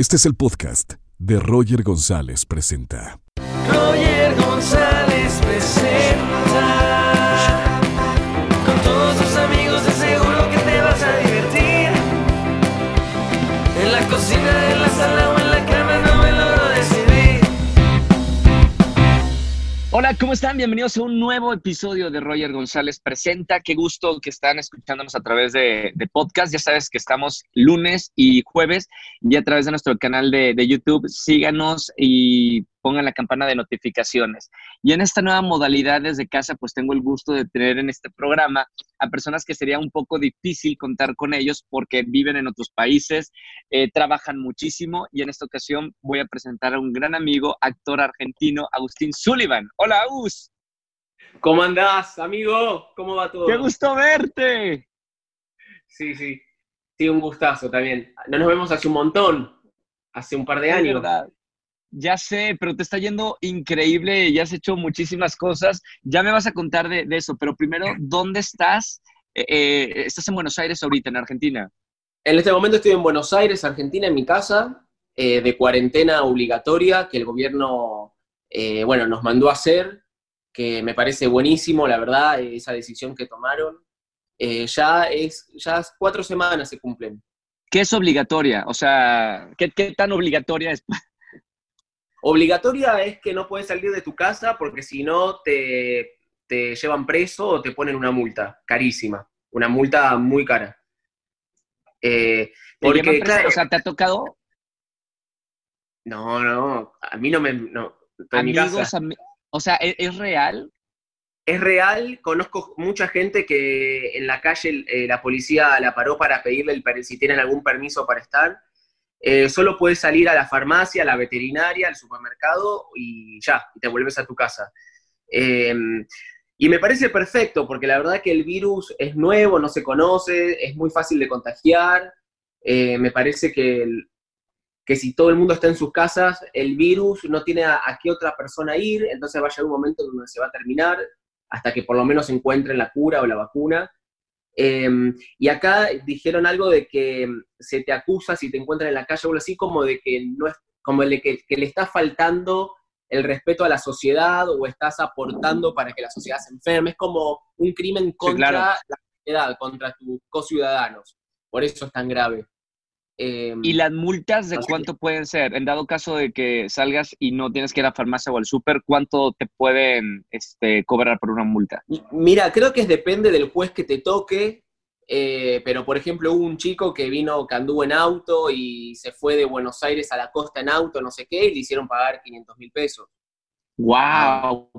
Este es el podcast de Roger González Presenta. Roger González presenta Hola, ¿cómo están? Bienvenidos a un nuevo episodio de Roger González Presenta. Qué gusto que están escuchándonos a través de, podcast. Ya sabes que estamos lunes y jueves y a través de nuestro canal de, de YouTube. Síganos y pongan la campana de notificaciones. Y en esta nueva modalidad desde casa, pues tengo el gusto de tener en este programa a personas que sería un poco difícil contar con ellos porque viven en otros países, eh, trabajan muchísimo y en esta ocasión voy a presentar a un gran amigo, actor argentino, Agustín Sullivan. Hola, Agus. ¿Cómo andás, amigo? ¿Cómo va todo? ¡Qué gusto verte! Sí, sí. Sí, un gustazo también. No nos vemos hace un montón, hace un par de Es años. verdad. Ya sé, pero te está yendo increíble, ya has hecho muchísimas cosas. Ya me vas a contar de, de eso, pero primero, ¿dónde estás? Eh, eh, estás en Buenos Aires ahorita, en Argentina. En este momento estoy en Buenos Aires, Argentina, en mi casa, eh, de cuarentena obligatoria que el gobierno, eh, bueno, nos mandó a hacer, que me parece buenísimo, la verdad, esa decisión que tomaron. Eh, ya es, ya cuatro semanas se cumplen. ¿Qué es obligatoria? O sea, ¿qué, qué tan obligatoria es? Obligatoria es que no puedes salir de tu casa porque si no te, te llevan preso o te ponen una multa carísima, una multa muy cara. Eh, ¿Te llevan porque, preso? claro, O sea, ¿te ha tocado no, no, a mí no me... No, amigos? ami- o sea, ¿es, es real? Es real, conozco mucha gente que en la calle eh, la policía la paró para pedirle el, si tienen algún permiso para estar. Eh, solo puedes salir a la farmacia, a la veterinaria, al supermercado y ya, y te vuelves a tu casa. Eh, y me parece perfecto, porque la verdad que el virus es nuevo, no se conoce, es muy fácil de contagiar. Eh, me parece que, que si todo el mundo está en sus casas, el virus no tiene a, a qué otra persona ir, entonces va a llegar un momento donde se va a terminar, hasta que por lo menos encuentren la cura o la vacuna. Eh, y acá dijeron algo de que se te acusa si te encuentran en la calle o algo así, como de que no es, como de que, que le está faltando el respeto a la sociedad o estás aportando para que la sociedad se enferme. Es como un crimen contra claro. la sociedad, contra tus co-ciudadanos. Por eso es tan grave. Eh, ¿Y las multas de cuánto pueden ser? En dado caso de que salgas y no tienes que ir a la farmacia o al súper, ¿cuánto te pueden este, cobrar por una multa? Mira, creo que depende del juez que te toque, eh, pero por ejemplo hubo un chico que vino, que anduvo en auto y se fue de Buenos Aires a la costa en auto, no sé qué, y le hicieron pagar 500 mil pesos. ¡Wow!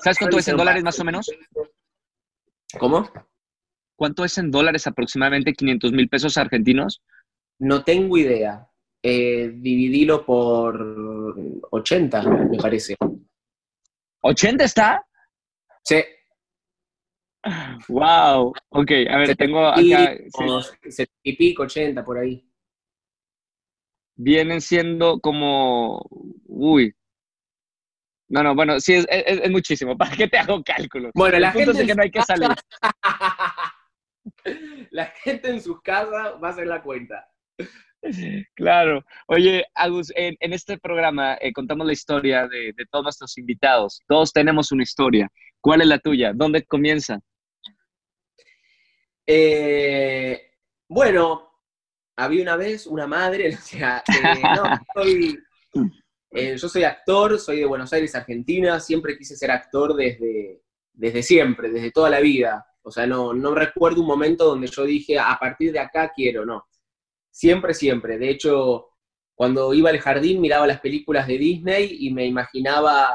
¿Sabes cuánto es en dólares más o menos? 500 pesos. ¿Cómo? ¿Cuánto es en dólares aproximadamente? ¿500 mil pesos argentinos? No tengo idea. Eh, dividilo por 80, me parece. ¿80 está? Sí. ¡Wow! Ok, a ver, tengo acá... Sí, como 70 y pico, 80 por ahí. vienen siendo como... Uy. No, no, bueno, sí, es, es- es muchísimo. ¿Para qué te hago cálculos? Bueno, la es gente que no hay que salir. La gente en sus casas va a hacer la cuenta. Claro. Oye, Agus, en, este programa eh, contamos la historia de, de todos nuestros invitados. Todos tenemos una historia. ¿Cuál es la tuya? ¿Dónde comienza? Eh, bueno, había una vez una madre, o sea, eh, no, soy- eh, yo soy actor, soy de Buenos Aires, Argentina, siempre quise ser actor desde, desde siempre, desde toda la vida. O sea, no, no recuerdo un momento donde yo dije, a partir de acá quiero, no. Siempre, siempre. De hecho, cuando iba al jardín miraba las películas de Disney y me imaginaba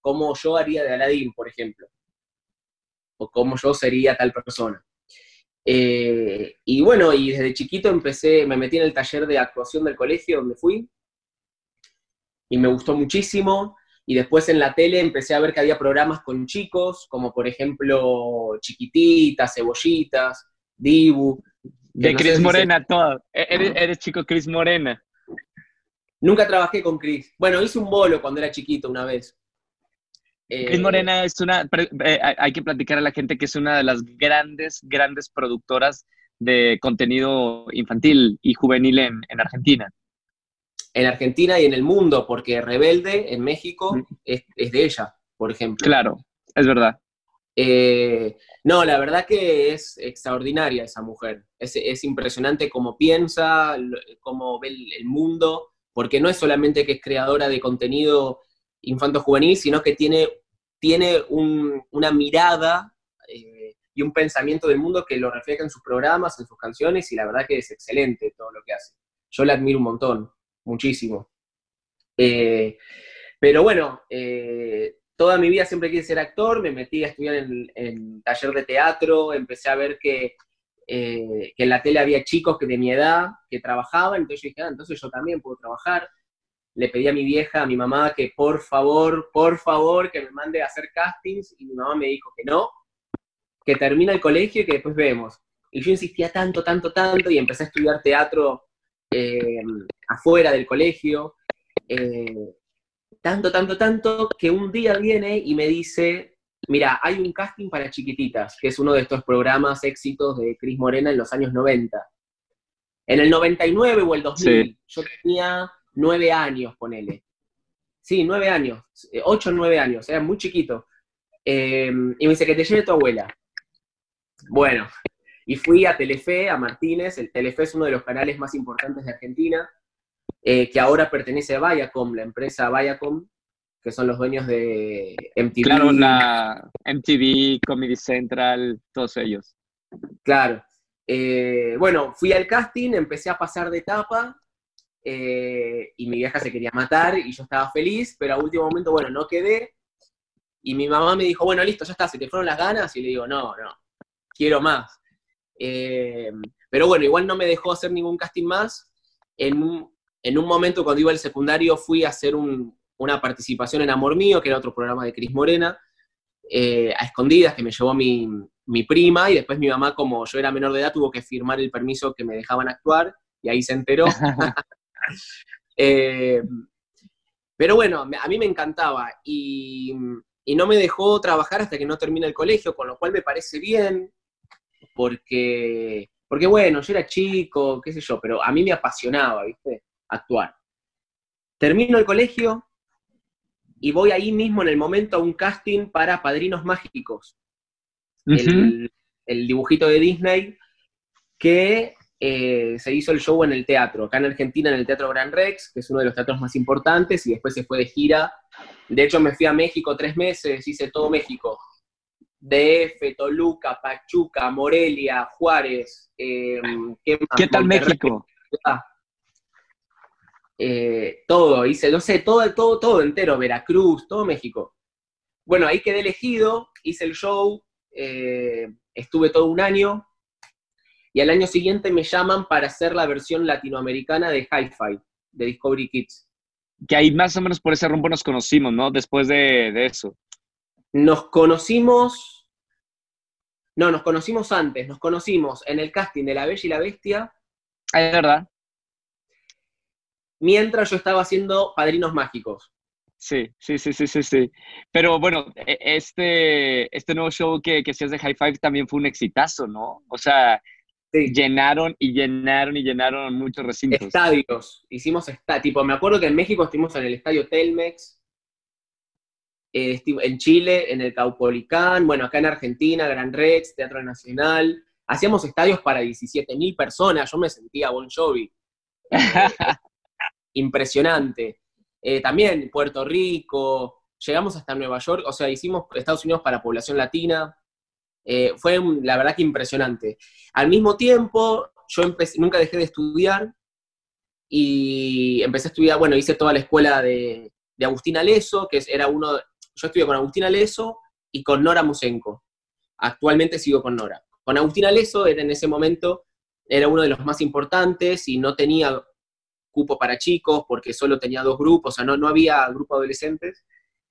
cómo yo haría de Aladdin, por ejemplo. O cómo yo sería tal persona. Eh, y bueno, y desde chiquito empecé, me metí en el taller de actuación del colegio donde fui, y me gustó muchísimo. Y después en la tele empecé a ver que había programas con chicos, como por ejemplo Chiquititas, Cebollitas, Dibu. De no Cris Morena, todo. E- Eres, eres chico Cris Morena. Nunca trabajé con Chris. Bueno, hice un bolo cuando era chiquito una vez. Eh, Cris Morena es una, eh, hay- hay que platicar a la gente que es una de las grandes, grandes productoras de contenido infantil y juvenil en, en Argentina. en Argentina y en el mundo, porque Rebelde en México Mm. es, es de ella, por ejemplo. Claro, es verdad. Eh, no, la verdad que es extraordinaria esa mujer. Es, es impresionante cómo piensa, cómo ve el, mundo, porque no es solamente que es creadora de contenido infanto-juvenil, sino que tiene, tiene un- una mirada eh, y un pensamiento del mundo que lo refleja en sus programas, en sus canciones, y la verdad que es excelente todo lo que hace. Yo la admiro un montón, muchísimo. Eh, pero bueno, toda mi vida siempre quise ser actor, me metí a estudiar en, taller de teatro, empecé a ver que, eh, que en la tele había chicos que de mi edad que trabajaban, entonces yo dije, ah, entonces yo también puedo trabajar. Le pedí a mi vieja, a mi mamá, que por favor, por favor, que me mande a hacer castings, y mi mamá me dijo que no, que termina el colegio y que después vemos. Y yo insistía tanto, tanto, tanto, y empecé a estudiar teatro eh, afuera del colegio. eh, tanto, tanto, tanto, que un día viene y me dice, mira, hay un casting para chiquititas, que es uno de estos programas éxitos de Cris Morena en los años 90. En el 99 o el 2000, Sí. yo tenía nueve años, ponele. Sí, nueve años, eh, ocho o nueve años, era muy chiquito. Eh, y me dice que te lleve tu abuela. Bueno, y fui a Telefe, a Martínez, el Telefe es uno de los canales más importantes de Argentina, eh, que ahora pertenece a Viacom, la empresa Viacom, que son los dueños de MTV. Claro, la MTV, Comedy Central, todos ellos. Claro. Eh, bueno, fui al casting, empecé a pasar de etapa, eh, y mi vieja se quería matar, y yo estaba feliz, pero a último momento, bueno, no quedé, y mi mamá me dijo, bueno, listo, ya está, ¿se te fueron las ganas? Y le digo, no, no, quiero más. Eh, pero bueno, igual no me dejó hacer ningún casting más. En en un momento, cuando iba al secundario, fui a hacer un- una participación en Amor Mío, que era otro programa de Cris Morena, eh, a escondidas, que me llevó mi, mi prima, y después mi mamá, como yo era menor de edad, tuvo que firmar el permiso que me dejaban actuar, y ahí se enteró. Eh, pero bueno, a mí me encantaba, y, y no me dejó trabajar hasta que no termina el colegio, con lo cual me parece bien, porque, porque bueno, yo era chico, qué sé yo, pero a mí me apasionaba, ¿viste? Actuar. Termino el colegio y voy ahí mismo en el momento a un casting para Padrinos Mágicos, el, el dibujito de Disney que eh, se hizo el show en el teatro, acá en Argentina en el Teatro Gran Rex, que es uno de los teatros más importantes, y después se fue de gira. De hecho, me fui a México tres meses, hice todo México. DF, Toluca, Pachuca, Morelia, Juárez. eh, ¿qué, más? ¿Qué tal Monterrey, México? Ah. Eh, todo, hice, no sé, todo, todo, todo entero, Veracruz, todo México. Bueno, ahí quedé elegido, hice el show, eh, estuve todo un año, y al año siguiente me llaman para hacer la versión latinoamericana de Hi-Fi, de Discovery Kids. Que ahí más o menos por ese rumbo nos conocimos, ¿no? Después de, de eso. Nos conocimos, no, nos conocimos antes, nos conocimos en el casting de La Bella y la Bestia, Ah, Es verdad. Mientras yo estaba haciendo Padrinos Mágicos. Sí, sí, sí, sí, sí, sí. Pero bueno, e- este, este nuevo show que, que hacías de High Five también fue un exitazo, ¿no? O sea, Sí. llenaron y llenaron y llenaron muchos recintos. Estadios, hicimos esta, tipo, me acuerdo que en México estuvimos en el estadio Telmex, eh, en Chile, en el Caupolicán, bueno, acá en Argentina, Gran Rex, Teatro Nacional, hacíamos estadios para 17.000 personas, yo me sentía Bon Jovi. Eh, impresionante. Eh, también Puerto Rico, llegamos hasta Nueva York, o sea, hicimos Estados Unidos para población latina. Eh, fue la verdad que impresionante. Al mismo tiempo, yo empecé, nunca dejé de estudiar y empecé a estudiar, bueno, hice toda la escuela de, de Agustín Aleso, que era uno, yo estudié con Agustín Aleso y con Nora Musenko. Actualmente sigo con Nora. Con Agustín Aleso en ese momento, era uno de los más importantes y no tenía cupo para chicos porque solo tenía dos grupos, o sea, no, no había grupo de adolescentes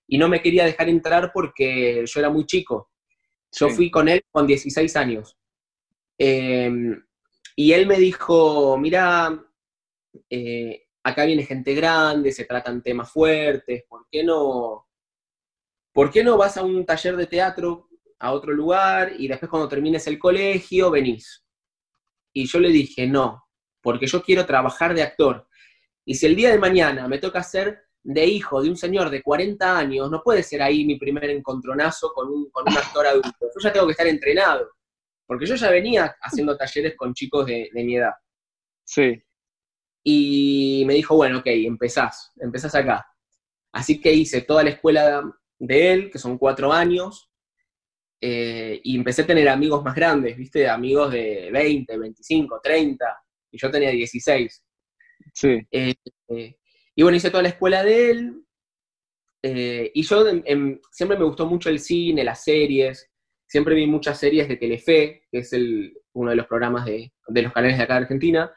y no me quería dejar entrar porque yo era muy chico. Yo Sí. fui con él con 16 años. Eh, y él me dijo, mira, eh, acá viene gente grande, se tratan temas fuertes, ¿por qué no, ¿por qué no vas a un taller de teatro a otro lugar y después cuando termines el colegio venís? Y yo le dije, no, porque yo quiero trabajar de actor. Y si el día de mañana me toca ser de hijo de un señor de 40 años, no puede ser ahí mi primer encontronazo con un, con un actor adulto. Yo ya tengo que estar entrenado, porque yo ya venía haciendo talleres con chicos de, de mi edad. Sí. Y me dijo, bueno, ok, empezás, empezás acá. Así que hice toda la escuela de él, que son cuatro años, eh, y empecé a tener amigos más grandes, ¿viste? Amigos de 20, 25, 30, y yo tenía 16. Sí. Eh, y bueno, hice toda la escuela de él, eh, y yo em, em, siempre me gustó mucho el cine, las series, siempre vi muchas series de Telefe, que es el, uno de los programas de, de los canales de acá de Argentina,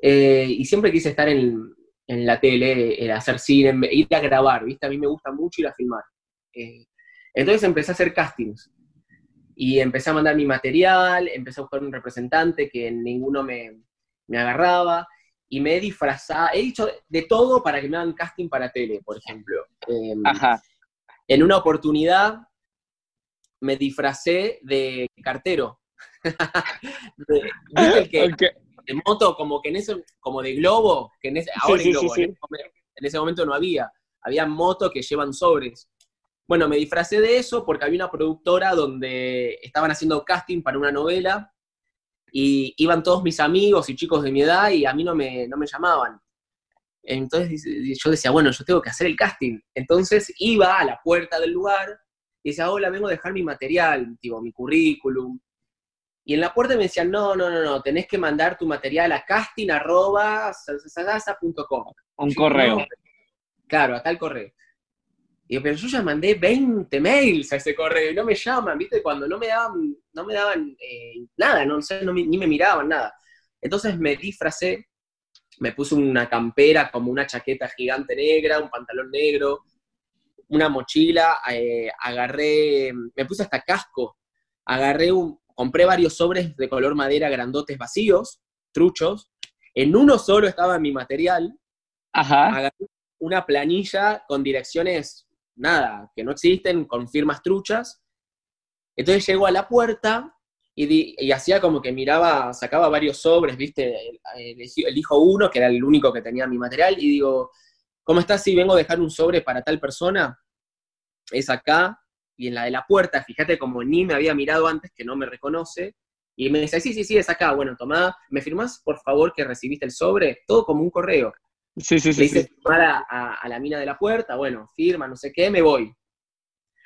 eh, y siempre quise estar en, en la tele, hacer cine, ir a grabar, ¿viste? A mí me gusta mucho ir a filmar. Eh, entonces empecé a hacer castings. Y empecé a mandar mi material, empecé a buscar un representante que ninguno me, me agarraba. Y me he disfrazado, he dicho de todo para que me hagan casting para tele, por ejemplo. Eh, Ajá. en una oportunidad me disfracé de cartero. De- ¿Viste el que, Ok. de moto, como que en ese, como de globo, que en ese, Sí, ahora sí, hay globo, sí, sí. En, ese momento, en ese momento no había, había motos que llevan sobres. Bueno, me disfracé de eso porque había una productora donde estaban haciendo casting para una novela y iban todos mis amigos y chicos de mi edad y a mí no me, no me llamaban. Entonces yo decía, bueno, yo tengo que hacer el casting. Entonces iba a la puerta del lugar y decía, hola, vengo a dejar mi material, tipo, mi currículum. Y en la puerta me decían, no, no, no, no, tenés que mandar tu material a casting.com. Un correo. Claro, a tal correo. Y yo, pero yo ya mandé 20 mails a ese correo y no me llaman, ¿viste? Cuando no me daban, no me daban eh, nada, no sé, no ni me miraban nada. Entonces me disfracé, me puse una campera como una chaqueta gigante negra, un pantalón negro, una mochila, eh, agarré, me puse hasta casco, agarré un, compré varios sobres de color madera grandotes vacíos, truchos, en uno solo estaba mi material, Ajá. agarré una planilla con direcciones, nada, que no existen, con firmas truchas. Entonces llego a la puerta y, di- y hacía como que miraba, sacaba varios sobres, ¿viste? Elijo uno, que era el único que tenía mi material, y digo, ¿cómo estás si vengo a dejar un sobre para tal persona? Es acá, y en la de la puerta, fíjate como ni me había mirado antes, que no me reconoce, y me dice, sí, sí, sí, es acá, bueno, tomá, ¿me firmás por favor que recibiste el sobre? Todo como un correo. Sí, sí, Le sí. hice sí. firmar a, la mina de la puerta, bueno, firma, no sé qué, me voy.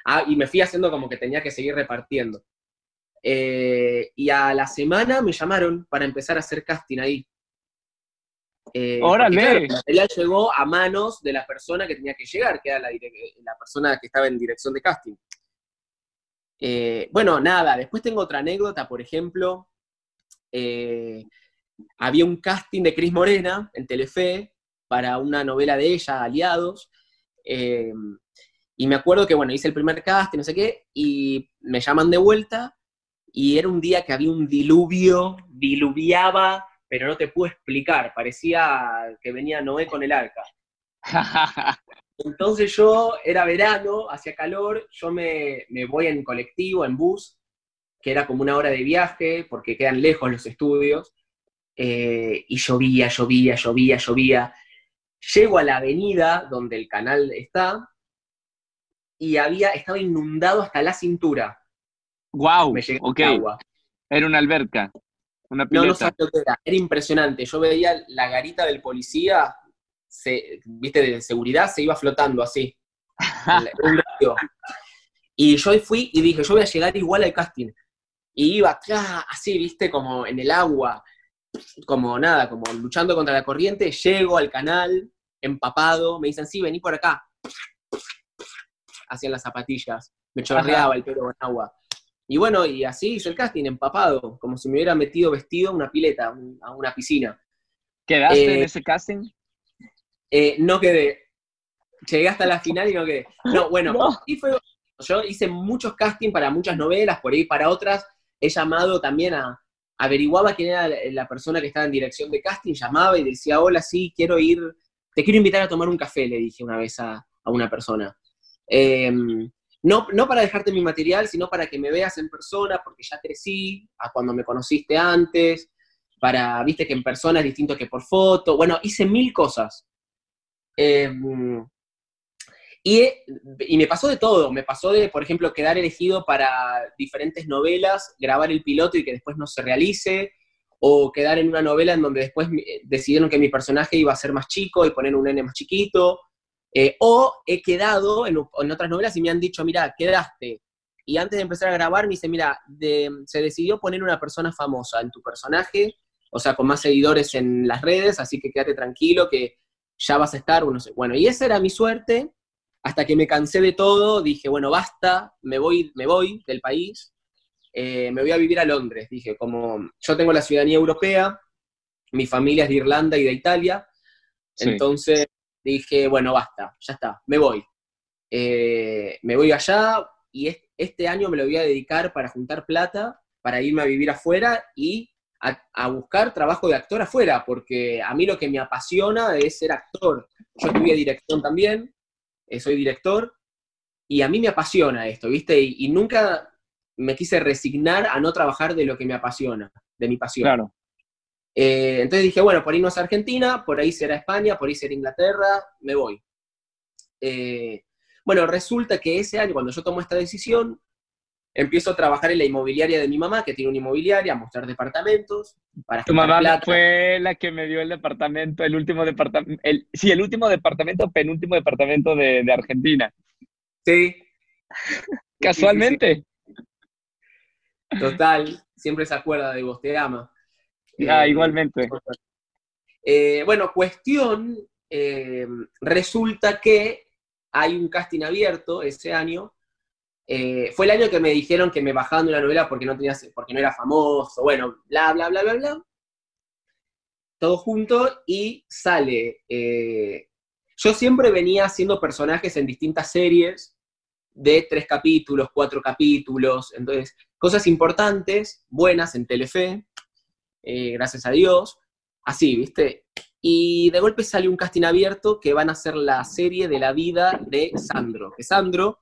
Ah, y me fui haciendo como que tenía que seguir repartiendo. Eh, y a la semana me llamaron para empezar a hacer casting ahí. Eh, ¡Órale! claro, el material llegó a manos de la persona que tenía que llegar, que era la persona que estaba en dirección de casting. Eh, bueno, nada, después tengo otra anécdota, por ejemplo, eh, había un casting de Cris Morena en Telefe para una novela de ella, Aliados, eh, y me acuerdo que, bueno, hice el primer casting, no sé qué, y me llaman de vuelta, y era un día que había un diluvio, diluviaba, pero no te puedo explicar, parecía que venía Noé con el arca. Entonces yo, era verano, hacía calor, yo me, me voy en colectivo, en bus, que era como una hora de viaje, porque quedan lejos los estudios, eh, y llovía, llovía, llovía, llovía. Llego a la avenida donde el canal está, y había, estaba inundado hasta la cintura. wow, Me llegaba ok. el agua. Era una alberca, una No, pileta. no sabía lo que era. Era impresionante. Yo veía la garita del policía, se, viste, de seguridad, se iba flotando así. Un río. Y yo fui y dije, yo voy a llegar igual al casting. Y iba así, viste, como en el agua, como nada, como luchando contra la corriente. Llego al canal, empapado, me dicen, sí, vení por acá. Hacían las zapatillas, me chorreaba el pelo con agua. Y bueno, y así hice el casting, empapado, como si me hubiera metido vestido a una pileta, a una piscina. ¿Quedaste Eh, en ese casting? Eh, no quedé. Llegué hasta la final y no quedé. No, bueno, No. y fue, yo hice muchos castings para muchas novelas, por ahí para otras. He llamado también a, averiguaba quién era la persona que estaba en dirección de casting, llamaba y decía, hola, sí, quiero ir, te quiero invitar a tomar un café, le dije una vez a, a una persona. Eh, no, no para dejarte mi material, sino para que me veas en persona, porque ya crecí, a cuando me conociste antes, para, viste que en persona es distinto que por foto. Bueno, hice mil cosas. Eh, y, y, me pasó de todo, me pasó de, por ejemplo, quedar elegido para diferentes novelas, grabar el piloto y que después no se realice, o quedar en una novela en donde después decidieron que mi personaje iba a ser más chico y poner un nene más chiquito, eh, o he quedado en, en, otras novelas y me han dicho, mira, quedaste. Y antes de empezar a grabar me dice, mira, de, se decidió poner una persona famosa en tu personaje, o sea, con más seguidores en las redes, así que quédate tranquilo que ya vas a estar, bueno, bueno, y esa era mi suerte, hasta que me cansé de todo, dije, bueno, basta, me voy, me voy del país, eh, me voy a vivir a Londres. Dije, como yo tengo la ciudadanía europea, mi familia es de Irlanda y de Italia, sí. entonces dije, bueno, basta, ya está, me voy. Eh, me voy allá y este año me lo voy a dedicar para juntar plata, para irme a vivir afuera y a, a, buscar trabajo de actor afuera, porque a mí lo que me apasiona es ser actor. Yo estudié dirección también, eh, soy director, y a mí me apasiona esto, ¿viste? Y, y, nunca me quise resignar a no trabajar de lo que me apasiona, de mi pasión. Claro. Eh, entonces dije, bueno, por ahí no es Argentina, por ahí será España, por ahí será Inglaterra, me voy. Eh, bueno, resulta que ese año, cuando yo tomo esta decisión, empiezo a trabajar en la inmobiliaria de mi mamá, que tiene una inmobiliaria, a mostrar departamentos. Para tu mamá plata. fue la que me dio el departamento, el último departamento, el, sí, el último departamento, penúltimo departamento de, de Argentina. Sí. Casualmente. Sí, sí. Total, siempre se acuerda de vos, te ama. Ah, eh, igualmente. Eh, bueno, cuestión, eh, resulta que hay un casting abierto ese año fue el año que me dijeron que me bajaban de una novela porque no, tenía, porque no era famoso, bueno, bla, bla, bla, bla, bla. Todo junto y sale. Yo siempre venía haciendo personajes en distintas series de tres capítulos, cuatro capítulos, entonces, cosas importantes, buenas en Telefe, eh, gracias a Dios, así, ¿viste? Y de golpe sale un casting abierto que van a hacer la serie de la vida de Sandro, que Sandro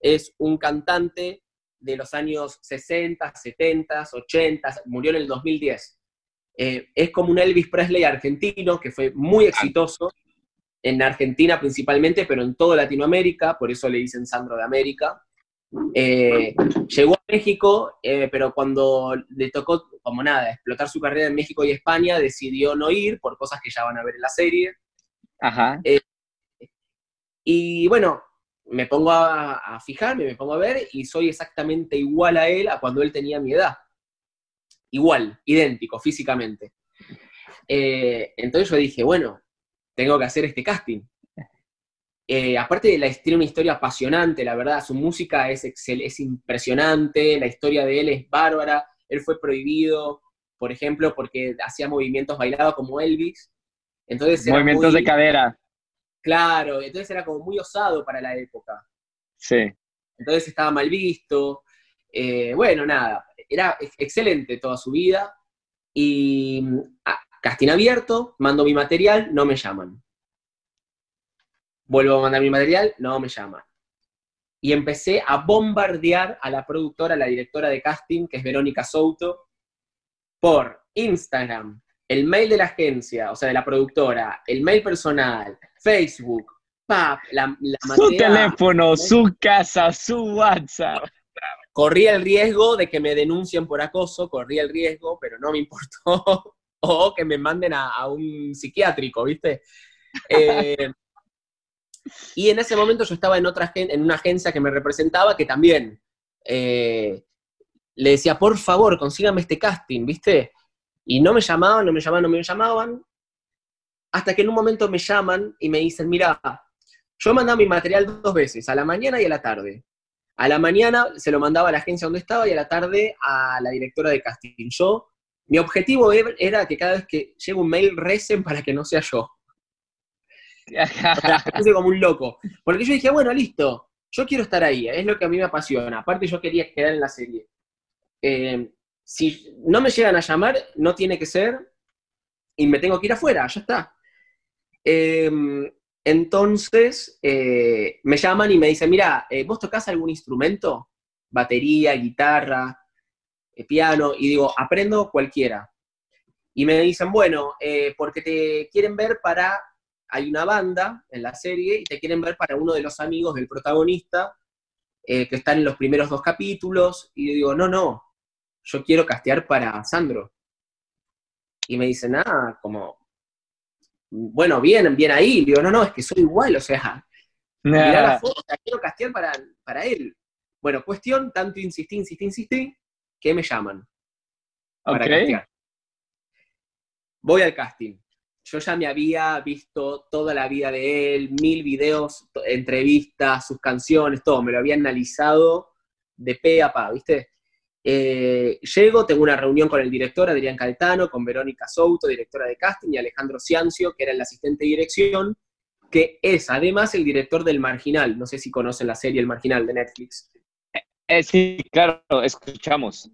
es un cantante de los años 60, 70, 80, murió en el 2010. Eh, es como un Elvis Presley argentino que fue muy exitoso en Argentina principalmente, pero en toda Latinoamérica, por eso le dicen Sandro de América. Eh, llegó a México, eh, pero cuando le tocó, como nada, explotar su carrera en México y España, decidió no ir por cosas que ya van a ver en la serie. Ajá. Eh, y bueno, me pongo a, a, fijarme, me pongo a ver y soy exactamente igual a él a cuando él tenía mi edad. Igual, idéntico, físicamente. Eh, entonces yo dije, bueno, tengo que hacer este casting. Eh, aparte de la, tiene una historia apasionante, la verdad, su música es, excel, es impresionante, la historia de él es bárbara, él fue prohibido, por ejemplo, porque hacía movimientos bailados como Elvis. Entonces movimientos muy, de cadera. Claro, entonces era como muy osado para la época. Sí. Entonces estaba mal visto. Eh, bueno, nada, era excelente toda su vida. Y ah, casting abierto, mando mi material, no me llaman. Vuelvo a mandar mi material, no me llaman. Y empecé a bombardear a la productora, a la directora de casting, que es Verónica Souto, por Instagram, el mail de la agencia, o sea, de la productora, el mail personal, Facebook, pap, la, la Su teléfono, su casa, su WhatsApp. Corría el riesgo de que me denuncien por acoso, corría el riesgo, pero no me importó. o que me manden a, a un psiquiátrico, ¿viste? Eh, y en ese momento yo estaba en, otra, en una agencia que me representaba que también eh, le decía, por favor, consígame este casting, ¿viste? Y no me llamaban, no me llamaban, no me llamaban, hasta que en un momento me llaman y me dicen, mira, yo he mandado mi material dos veces, a la mañana y a la tarde. A la mañana se lo mandaba a la agencia donde estaba y a la tarde a la directora de casting. Yo, mi objetivo era que cada vez que llegue un mail recen para que no sea yo. como un loco. Porque yo dije, bueno, listo, yo quiero estar ahí, es lo que a mí me apasiona. Aparte yo quería quedar en la serie. Eh, si no me llegan a llamar, no tiene que ser, y me tengo que ir afuera, ya está. Eh, entonces, eh, me llaman y me dicen, mira, eh, ¿vos tocás algún instrumento? Batería, guitarra, piano, y digo, aprendo cualquiera. Y me dicen, bueno, porque te quieren ver para hay una banda en la serie y te quieren ver para uno de los amigos del protagonista eh, que están en los primeros dos capítulos. Y yo digo, no, no, yo quiero castear para Sandro. Y me dicen, ah, como, bueno, bien, bien ahí. Y digo, no, no, es que soy igual, o sea, mirá la foto, quiero castear para, para él. Bueno, cuestión, tanto insistí, insistí, insistí, que me llaman para Ok. castear. Voy al casting. Yo ya me había visto toda la vida de él, mil videos, entrevistas, sus canciones, todo, me lo había analizado de pe a pa, ¿viste? Eh, llego, tengo una reunión con el director Adrián Caltano, con Verónica Souto, directora de casting, y Alejandro Ciancio, que era el asistente de dirección, que es además el director del Marginal. No sé si conocen la serie El Marginal de Netflix. Eh, sí, claro, escuchamos.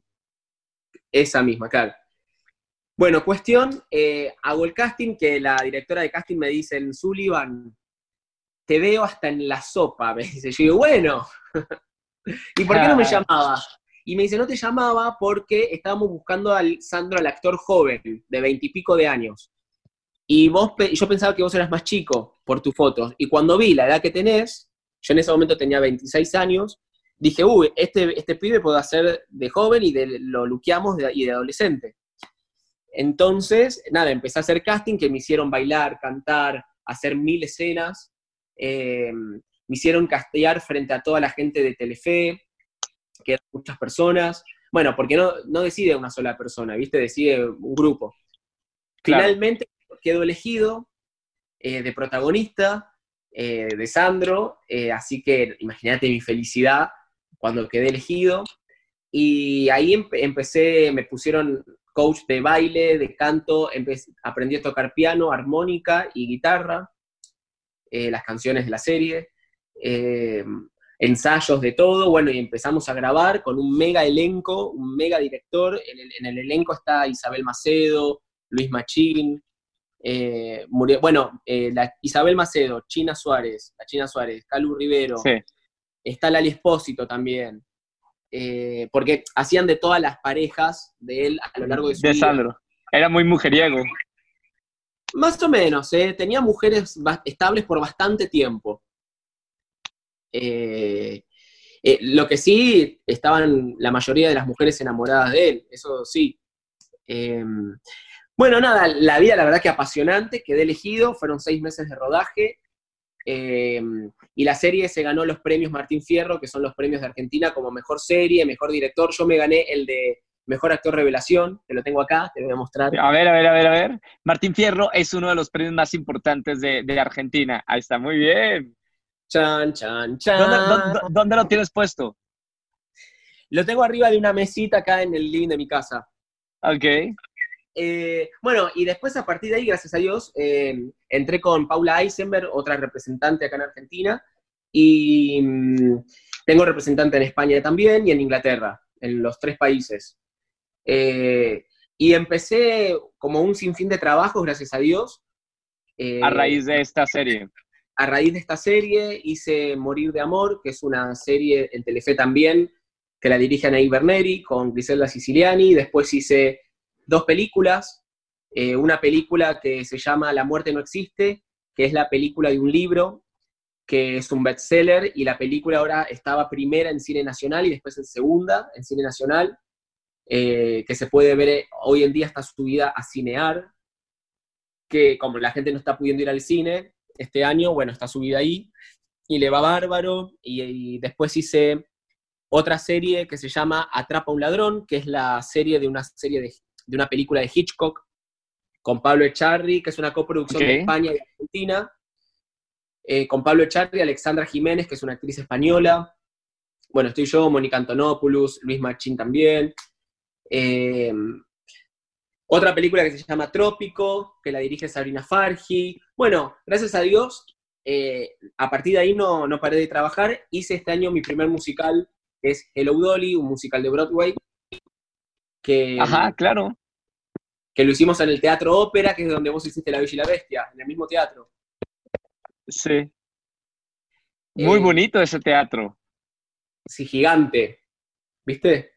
Esa misma, claro. Bueno, cuestión, eh, hago el casting, que la directora de casting me dice, Sullivan, te veo hasta en la sopa, me dice. Yo digo, bueno, ¿y por qué no me llamaba? Y me dice, no te llamaba porque estábamos buscando al Sandro, al actor joven, de veintipico de años. Y vos, yo pensaba que vos eras más chico por tus fotos. Y cuando vi la edad que tenés, yo en ese momento tenía 26 años, dije, uy, este, este pibe puede hacer de joven y de, lo luqueamos de- y de adolescente. Entonces, nada, empecé a hacer casting que me hicieron bailar, cantar, hacer mil escenas. eh, me hicieron castear frente a toda la gente de Telefe, que eran muchas personas. Bueno, porque no, no decide una sola persona, ¿viste? Decide un grupo. Claro. Finalmente quedo elegido eh, de protagonista eh, de Sandro, así que imagínate mi felicidad cuando quedé elegido. Y ahí empe- empecé, me pusieron coach de baile, de canto, empe- aprendí a tocar piano, armónica y guitarra, eh, las canciones de la serie, eh, ensayos de todo, bueno, y empezamos a grabar con un mega elenco, un mega director, en el, en el elenco está Isabel Macedo, Luis Machín, eh, murió, bueno, eh, la Isabel Macedo, China Suárez, la China Suárez, Calu Rivero, Sí. Está Lali Espósito también, eh, porque hacían de todas las parejas de él a lo largo de su De vida. Sandro. Era muy mujeriego. Más o menos, ¿eh? tenía mujeres estables por bastante tiempo. Eh, eh, lo que sí, estaban la mayoría de las mujeres enamoradas de él, eso sí. Eh, bueno, nada, la vida la verdad que apasionante, quedé elegido, fueron seis meses de rodaje, eh, y la serie se ganó los premios Martín Fierro, que son los premios de Argentina como mejor serie, mejor director. Yo me gané el de mejor actor revelación, que lo tengo acá, te voy a mostrar. A ver, a ver, a ver, a ver. Martín Fierro es uno de los premios más importantes de, de Argentina. Ahí está, muy bien. Chan, chan, chan. ¿Dónde, dónde- dónde lo tienes puesto? Lo tengo arriba de una mesita acá en el living de mi casa. Ok. Eh, bueno, y después a partir de ahí, gracias a Dios, eh, entré con Paula Eisenberg, otra representante acá en Argentina, y mm, tengo representante en España también y en Inglaterra, en los tres países. Eh, y empecé como un sinfín de trabajos, gracias a Dios. A raíz de esta serie. a raíz de esta serie hice Morir de Amor, que es una serie en Telefe también, que la dirige Anaí Berneri con Griselda Siciliani. Después hice dos películas, eh, una película que se llama La muerte no existe, que es la película de un libro que es un bestseller, y la película ahora estaba primera en cine nacional y después en segunda en cine nacional, eh, que se puede ver eh, hoy en día está subida a Cinear, que como la gente no está pudiendo ir al cine este año, bueno, está subida ahí, y le va bárbaro, y, y después hice otra serie que se llama Atrapa un ladrón, que es la serie de una serie de, de una película de Hitchcock, con Pablo Echarri, que es una coproducción de España y Argentina, eh, con Pablo Echarri, Alexandra Jiménez, que es una actriz española, bueno, estoy yo, Mónica Antonopoulos, Luis Machín también, eh, otra película que se llama Trópico, que la dirige Sabrina Fargi. Bueno, gracias a Dios, eh, a partir de ahí no, no paré de trabajar. Hice este año mi primer musical, que es Hello Dolly, un musical de Broadway, que, Ajá, claro. que lo hicimos en el Teatro Ópera, que es donde vos hiciste La Bella y la Bestia, en el mismo teatro. Sí. Muy Eh, bonito ese teatro. Sí, gigante, ¿viste?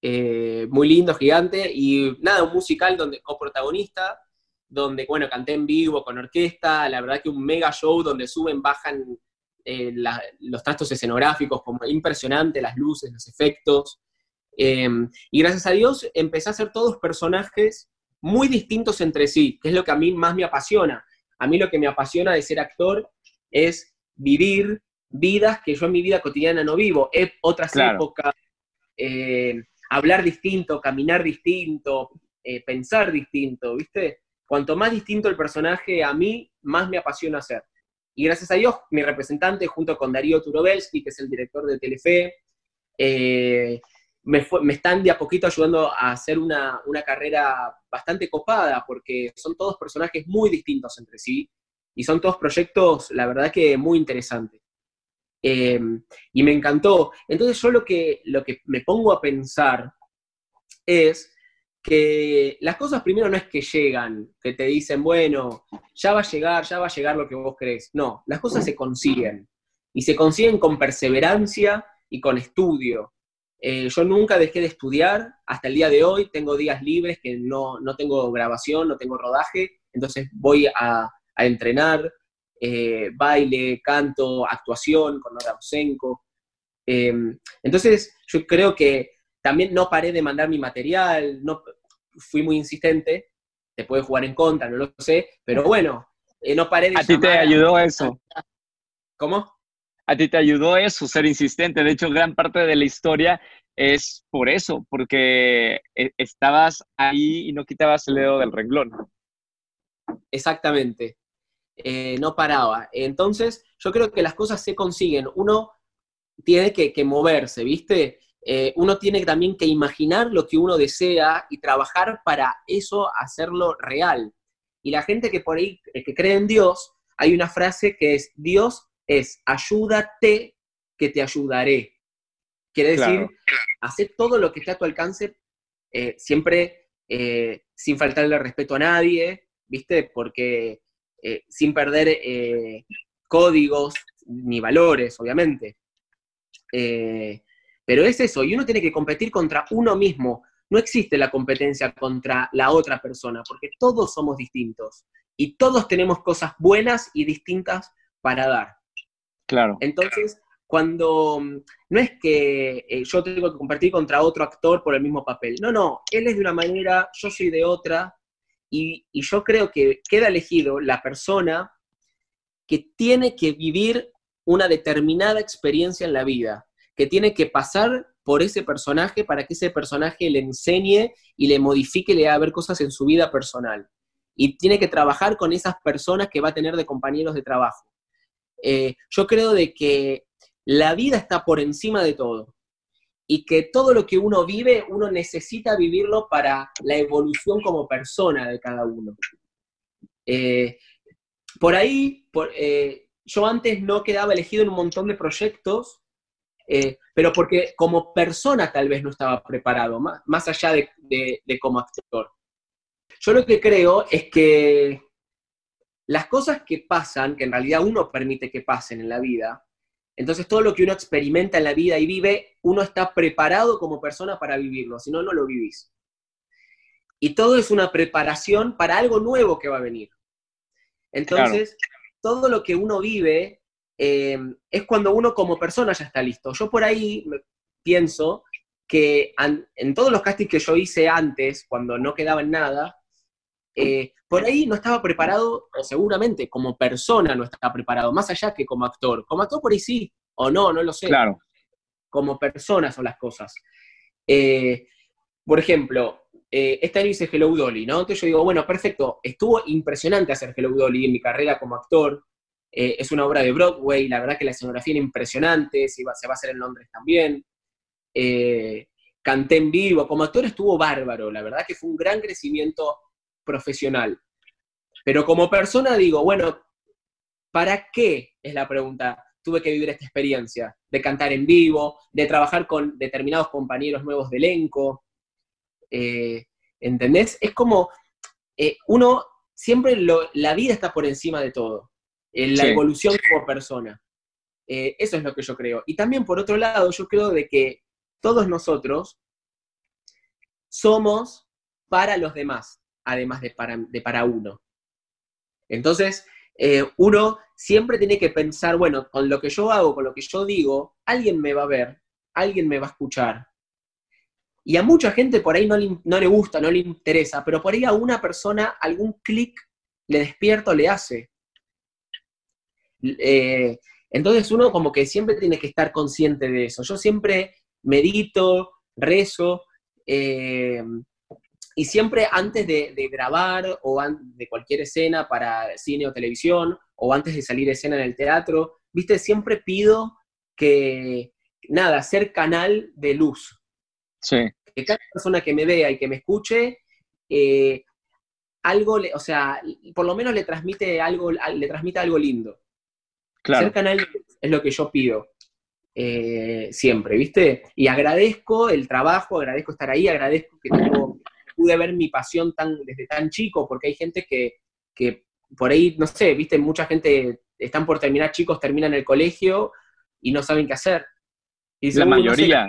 Eh, muy lindo, gigante, y nada, un musical donde coprotagonista, donde, bueno, canté en vivo con orquesta, la verdad que un mega show donde suben, bajan eh, la- los trastos escenográficos, como impresionante, las luces, los efectos. Eh, y gracias a Dios empecé a hacer todos personajes muy distintos entre sí, que es lo que a mí más me apasiona. A mí lo que me apasiona de ser actor es vivir vidas que yo en mi vida cotidiana no vivo, otras Claro. épocas, eh, hablar distinto, caminar distinto, eh, pensar distinto, ¿viste? Cuanto más distinto el personaje, a mí más me apasiona hacer. Y gracias a Dios, mi representante, junto con Darío Turovelski, que es el director de Telefe, eh, me, están de a poquito ayudando a hacer una, una carrera bastante copada, porque son todos personajes muy distintos entre sí, y son todos proyectos, la verdad que muy interesantes. Eh, y me encantó. Entonces yo lo que, lo que me pongo a pensar es que las cosas primero no es que llegan, que te dicen, bueno, ya va a llegar, ya va a llegar lo que vos crees. No, las cosas se consiguen. Y se consiguen con perseverancia y con estudio. Eh, yo nunca dejé de estudiar, hasta el día de hoy tengo días libres que no, no tengo grabación, no tengo rodaje, entonces voy a, a entrenar, eh, baile, canto, actuación con Nora Osenko. Eh, entonces yo creo que también no paré de mandar mi material, no, fui muy insistente, te puede jugar en contra, no lo sé, pero bueno, eh, no paré de A ti te a- ayudó eso. ¿Cómo? A ti te ayudó eso, ser insistente. De hecho, gran parte de la historia es por eso, porque eh, estabas ahí y no quitabas el dedo del renglón. Exactamente. Eh, no paraba. Entonces, yo creo que las cosas se consiguen. Uno tiene que, moverse, ¿viste? Eh, uno tiene también que imaginar lo que uno desea y trabajar para eso, hacerlo real. Y la gente que por ahí, que cree en Dios, hay una frase que es, Dios es, ayúdate que te ayudaré. Quiere decir, Claro. hacer todo lo que esté a tu alcance, eh, siempre eh, sin faltarle respeto a nadie, ¿viste? Porque eh, sin perder códigos ni valores, obviamente. Pero es eso, y uno tiene que competir contra uno mismo. No existe la competencia contra la otra persona, porque todos somos distintos y todos tenemos cosas buenas y distintas para dar. Claro. Entonces, cuando mm, no es que eh, yo tengo que competir contra otro actor por el mismo papel, no, no, él es de una manera, yo soy de otra, y, y yo creo que queda elegido la persona que tiene que vivir una determinada experiencia en la vida, que tiene que pasar por ese personaje para que ese personaje le enseñe y le modifique, le haga ver cosas en su vida personal. Y tiene que trabajar con esas personas que va a tener de compañeros de trabajo. Eh, yo creo de que la vida está por encima de todo y que todo lo que uno vive, uno necesita vivirlo para la evolución como persona de cada uno. Eh, por ahí, eh, yo antes no quedaba elegido en un montón de proyectos, pero porque como persona tal vez no estaba preparado, más, más allá de- de como actor. Yo lo que creo es que las cosas que pasan, que en realidad uno permite que pasen en la vida, entonces todo lo que uno experimenta en la vida y vive, uno está preparado como persona para vivirlo, si no, no lo vivís. Y todo es una preparación para algo nuevo que va a venir. Entonces, todo lo que uno vive eh, es cuando uno como persona ya está listo. Yo por ahí pienso que en todos los castings que yo hice antes, cuando no quedaba en nada, eh, por ahí no estaba preparado, o seguramente como persona no estaba preparado, más allá que como actor. Como actor por ahí sí, o no, no lo sé. Claro. Como persona son las cosas. Eh, por ejemplo, eh, este año hice Hello Dolly, ¿no? Entonces yo digo, bueno, perfecto, estuvo impresionante hacer Hello Dolly en mi carrera como actor. Eh, es una obra de Broadway, la verdad que la escenografía era impresionante, se, iba- se va a hacer en Londres también. Eh, canté en vivo, como actor estuvo bárbaro, la verdad que fue un gran crecimiento profesional. Pero como persona digo, bueno, ¿para qué? Es la pregunta. Tuve que vivir esta experiencia de cantar en vivo, de trabajar con determinados compañeros nuevos de elenco. Eh, ¿Entendés? Es como, eh, uno, siempre lo- la vida está por encima de todo. La Sí. evolución como persona. Eh, eso es lo que yo creo. Y también, por otro lado, yo creo de que todos nosotros somos para los demás. Además de para, de para uno. Entonces, eh, uno siempre tiene que pensar, bueno, con lo que yo hago, con lo que yo digo, alguien me va a ver, alguien me va a escuchar. Y a mucha gente por ahí no le, no le gusta, no le interesa, pero por ahí a una persona algún clic le despierta o le hace. Eh, entonces uno como que siempre tiene que estar consciente de eso. Yo siempre medito, rezo, eh, y siempre antes de, grabar o de cualquier escena para cine o televisión, o antes de salir escena en el teatro, viste, siempre pido que, nada, ser canal de luz. Sí. Que cada persona que me vea y que me escuche, eh, algo, le, o sea, por lo menos le transmite algo, le transmite algo lindo. Claro. Ser canal es lo que yo pido. Eh, siempre, ¿viste? Y agradezco el trabajo, agradezco estar ahí, agradezco que tengo pude ver mi pasión tan, desde tan chico, porque hay gente que, que por ahí, no sé, viste, mucha gente están por terminar chicos, terminan el colegio y no saben qué hacer. Y La mayoría.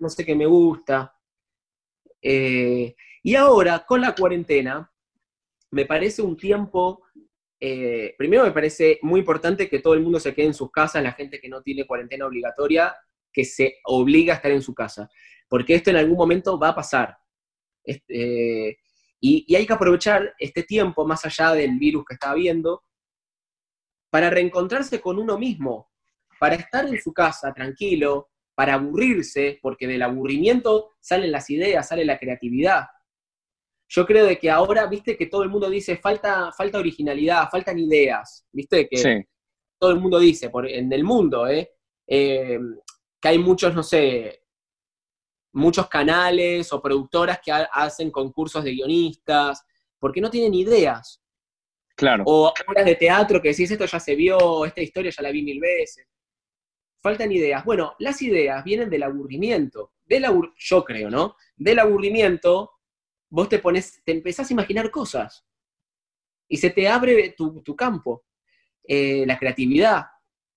No sé, qué me gusta. Eh, y ahora, con la cuarentena, me parece un tiempo, eh, primero me parece muy importante que todo el mundo se quede en sus casas, la gente que no tiene cuarentena obligatoria, que se obliga a estar en su casa, porque esto en algún momento va a pasar. Este, y, hay que aprovechar este tiempo, más allá del virus que está habiendo, para reencontrarse con uno mismo, para estar en su casa tranquilo, para aburrirse, porque del aburrimiento salen las ideas, sale la creatividad. Yo creo de que ahora, viste, que todo el mundo dice, falta, falta originalidad, faltan ideas, viste, que todo el mundo dice, por, en el mundo, ¿eh? ¿eh? que hay muchos, no sé, muchos canales o productoras que hacen concursos de guionistas, porque no tienen ideas. Claro. O obras de teatro que decís, esto ya se vio, esta historia ya la vi mil veces. Faltan ideas. Bueno, las ideas vienen del aburrimiento. Del yo creo, ¿no? Del aburrimiento, vos te pones, te empezás a imaginar cosas. Y se te abre tu, campo. Eh, la creatividad.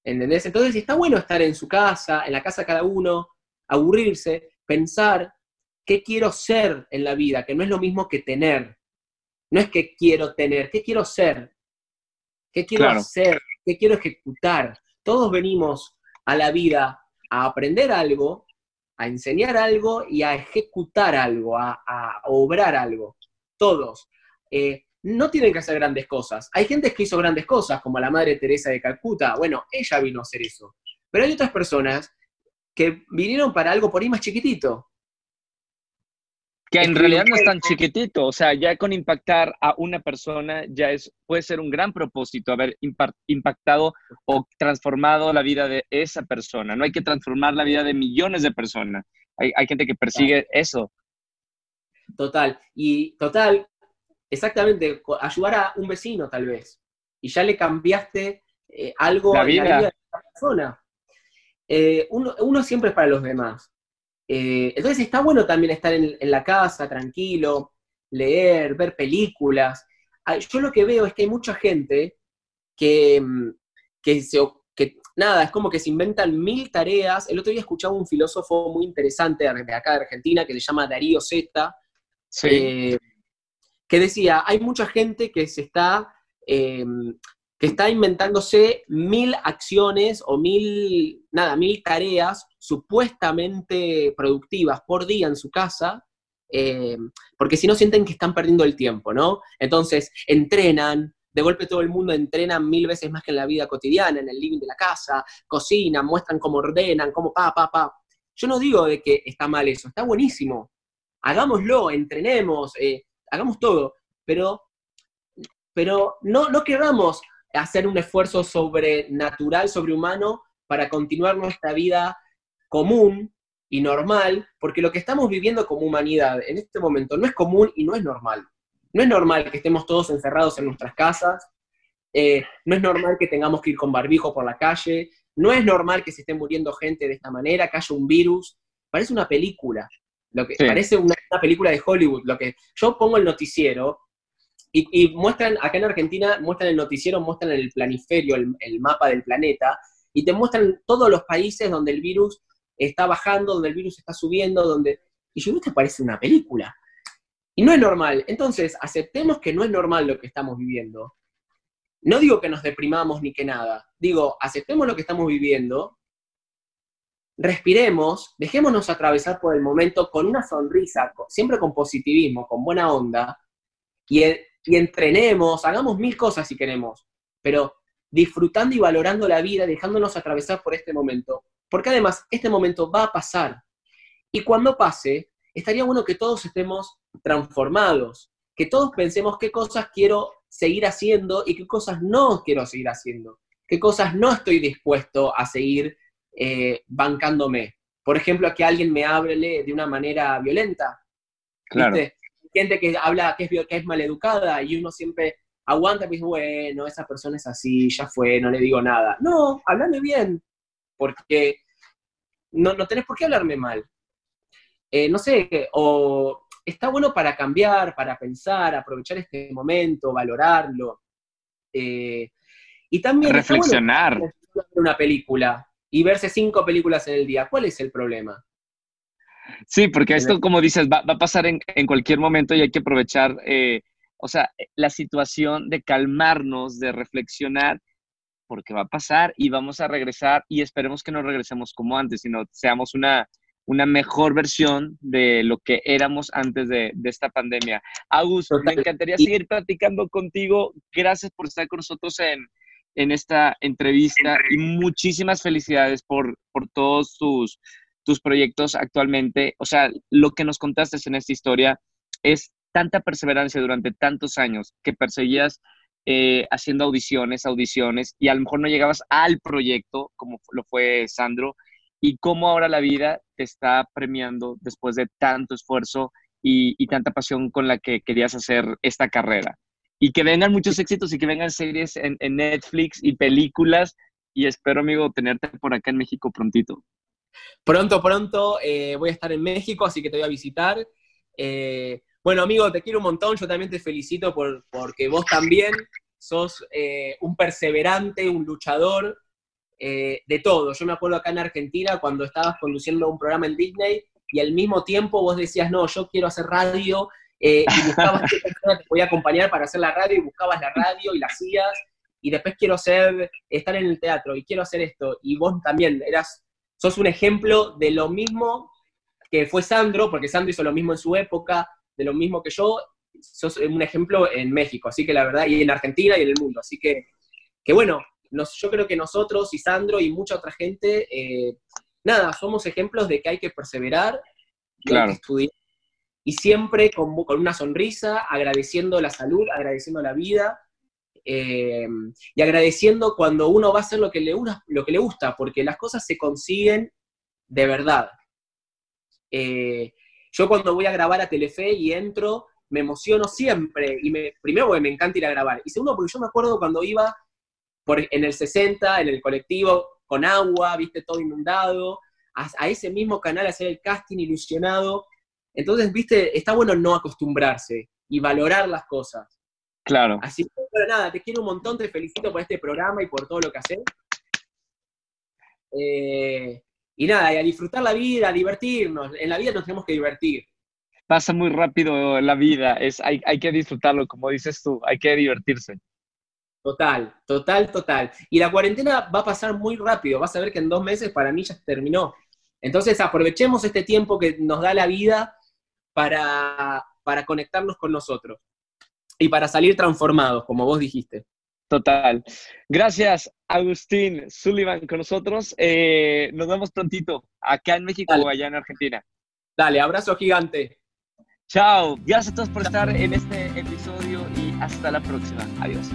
¿Entendés? Entonces está bueno estar en su casa, en la casa cada uno, aburrirse, pensar qué quiero ser en la vida, que no es lo mismo que tener. No es que quiero tener, ¿qué quiero ser? ¿Qué quiero hacer? ¿Qué quiero ejecutar? Todos venimos a la vida a aprender algo, a enseñar algo y a ejecutar algo, a, obrar algo. Todos. Eh, no tienen que hacer grandes cosas. Hay gente que hizo grandes cosas, como la Madre Teresa de Calcuta. Bueno, ella vino a hacer eso. Pero hay otras personas que vinieron para algo por ahí más chiquitito. Que en realidad no es tan chiquitito, o sea, ya con impactar a una persona ya es, puede ser un gran propósito haber impactado o transformado la vida de esa persona. No hay que transformar la vida de millones de personas. Hay, gente que persigue eso. Total, y total, exactamente, ayudar a un vecino tal vez, y ya le cambiaste eh, algo la vida. en la vida de esa persona. Eh, uno, siempre es para los demás. Eh, entonces está bueno también estar en, la casa, tranquilo, leer, ver películas. Yo lo que veo es que hay mucha gente que, mm, que, se, que nada, es como que se inventan mil tareas. El otro día escuchaba un filósofo muy interesante de acá de Argentina que se llama Darío Zeta, eh, que decía, hay mucha gente que se está está inventándose mil acciones o mil, nada, mil tareas supuestamente productivas por día en su casa, eh, porque si no sienten que están perdiendo el tiempo, ¿no? Entonces, entrenan, de golpe todo el mundo entrena mil veces más que en la vida cotidiana, en el living de la casa, cocinan, muestran cómo ordenan, cómo pa, pa, pa. Yo no digo de que está mal eso, está buenísimo. Hagámoslo, entrenemos, eh, hagamos todo, pero, pero no, no queramos hacer un esfuerzo sobrenatural, sobrehumano, para continuar nuestra vida común y normal, porque lo que estamos viviendo como humanidad en este momento no es común y no es normal. No es normal que estemos todos encerrados en nuestras casas, eh, no es normal que tengamos que ir con barbijo por la calle, no es normal que se esté muriendo gente de esta manera, que haya un virus. Parece una película, lo que, parece una, una película de Hollywood. Lo que yo pongo el noticiero y, muestran, acá en Argentina, muestran el noticiero, muestran el planiferio, el, mapa del planeta, y te muestran todos los países donde el virus está bajando, donde el virus está subiendo, donde... Y yo, ¿te parece una película? Y no es normal. Entonces, aceptemos que no es normal lo que estamos viviendo. No digo que nos deprimamos ni que nada. Digo, aceptemos lo que estamos viviendo, respiremos, dejémonos atravesar por el momento con una sonrisa, siempre con positivismo, con buena onda, y, y entrenemos, hagamos mil cosas si queremos, pero disfrutando y valorando la vida, dejándonos atravesar por este momento. Porque además, este momento va a pasar. Y cuando pase, estaría bueno que todos estemos transformados, que todos pensemos qué cosas quiero seguir haciendo y qué cosas no quiero seguir haciendo, qué cosas no estoy dispuesto a seguir eh, bancándome. Por ejemplo, que alguien me hable de una manera violenta. Claro. Gente que habla que es, que es maleducada y uno siempre aguanta y dice, bueno, esa persona es así, ya fue, no le digo nada. No, háblame bien, porque no, no tenés por qué hablarme mal. Eh, no sé, o está bueno para cambiar, para pensar, aprovechar este momento, valorarlo. Eh, y también... Reflexionar. una película y verse cinco películas en el día. ¿Cuál es el problema? Sí, porque esto, como dices, va, a pasar en, cualquier momento y hay que aprovechar, eh, o sea, la situación de calmarnos, de reflexionar, porque va a pasar y vamos a regresar y esperemos que no regresemos como antes, sino seamos una, una mejor versión de lo que éramos antes de, esta pandemia. Augusto, me encantaría seguir platicando contigo. Gracias por estar con nosotros en, en esta entrevista y muchísimas felicidades por, por todos tus, tus proyectos actualmente. O sea, lo que nos contaste en esta historia es tanta perseverancia durante tantos años que perseguías eh, haciendo audiciones, audiciones, y a lo mejor no llegabas al proyecto como lo fue Sandro, y cómo ahora la vida te está premiando después de tanto esfuerzo y, y tanta pasión con la que querías hacer esta carrera y que vengan muchos éxitos y que vengan series en, Netflix y películas. Y espero, amigo, tenerte por acá en México prontito. Pronto, pronto eh, voy a estar en México, así que te voy a visitar. Eh, bueno, amigo, te quiero un montón. Yo también te felicito por, porque vos también sos eh, un perseverante, un luchador de todo. Yo me acuerdo acá en Argentina cuando estabas conduciendo un programa en Disney y al mismo tiempo vos decías, no, yo quiero hacer radio y buscabas qué persona te podía acompañar para hacer la radio y buscabas la radio y la hacías, y después quiero ser, estar en el teatro y quiero hacer esto, y vos también eras, sos un ejemplo de lo mismo que fue Sandro, porque Sandro hizo lo mismo en su época, de lo mismo que yo, sos un ejemplo en México, así que la verdad, y en Argentina y en el mundo, así que, que bueno, yo creo que nosotros y Sandro y mucha otra gente, eh, nada, somos ejemplos de que hay que perseverar, claro. hay que estudiar y siempre con, con, una sonrisa, agradeciendo la salud, agradeciendo la vida eh, y agradeciendo cuando uno va a hacer lo que, le, lo que le gusta, porque las cosas se consiguen de verdad. Eh, yo cuando voy a grabar a Telefe y entro, me emociono siempre, y me, primero porque me encanta ir a grabar, y segundo porque yo me acuerdo cuando iba por, en el 60, en el colectivo, con agua, viste, todo inundado, a, a ese mismo canal a hacer el casting ilusionado, entonces, viste, está bueno no acostumbrarse y valorar las cosas. Claro. Así que, nada, te quiero un montón, te felicito por este programa y por todo lo que haces. Eh, y nada, y a disfrutar la vida, a divertirnos. En la vida nos tenemos que divertir. Pasa muy rápido la vida, es, hay, hay que disfrutarlo, como dices tú, hay que divertirse. Total, total, total. Y la cuarentena va a pasar muy rápido, vas a ver que en dos meses para mí ya terminó. Entonces aprovechemos este tiempo que nos da la vida para, para conectarnos con nosotros y para salir transformados, como vos dijiste. Total. Gracias, Agustín Sullivan, con nosotros. Eh, nos vemos prontito, acá en México o allá en Argentina. Dale, abrazo gigante. Chao. Gracias a todos por estar en este episodio y hasta la próxima. Adiós.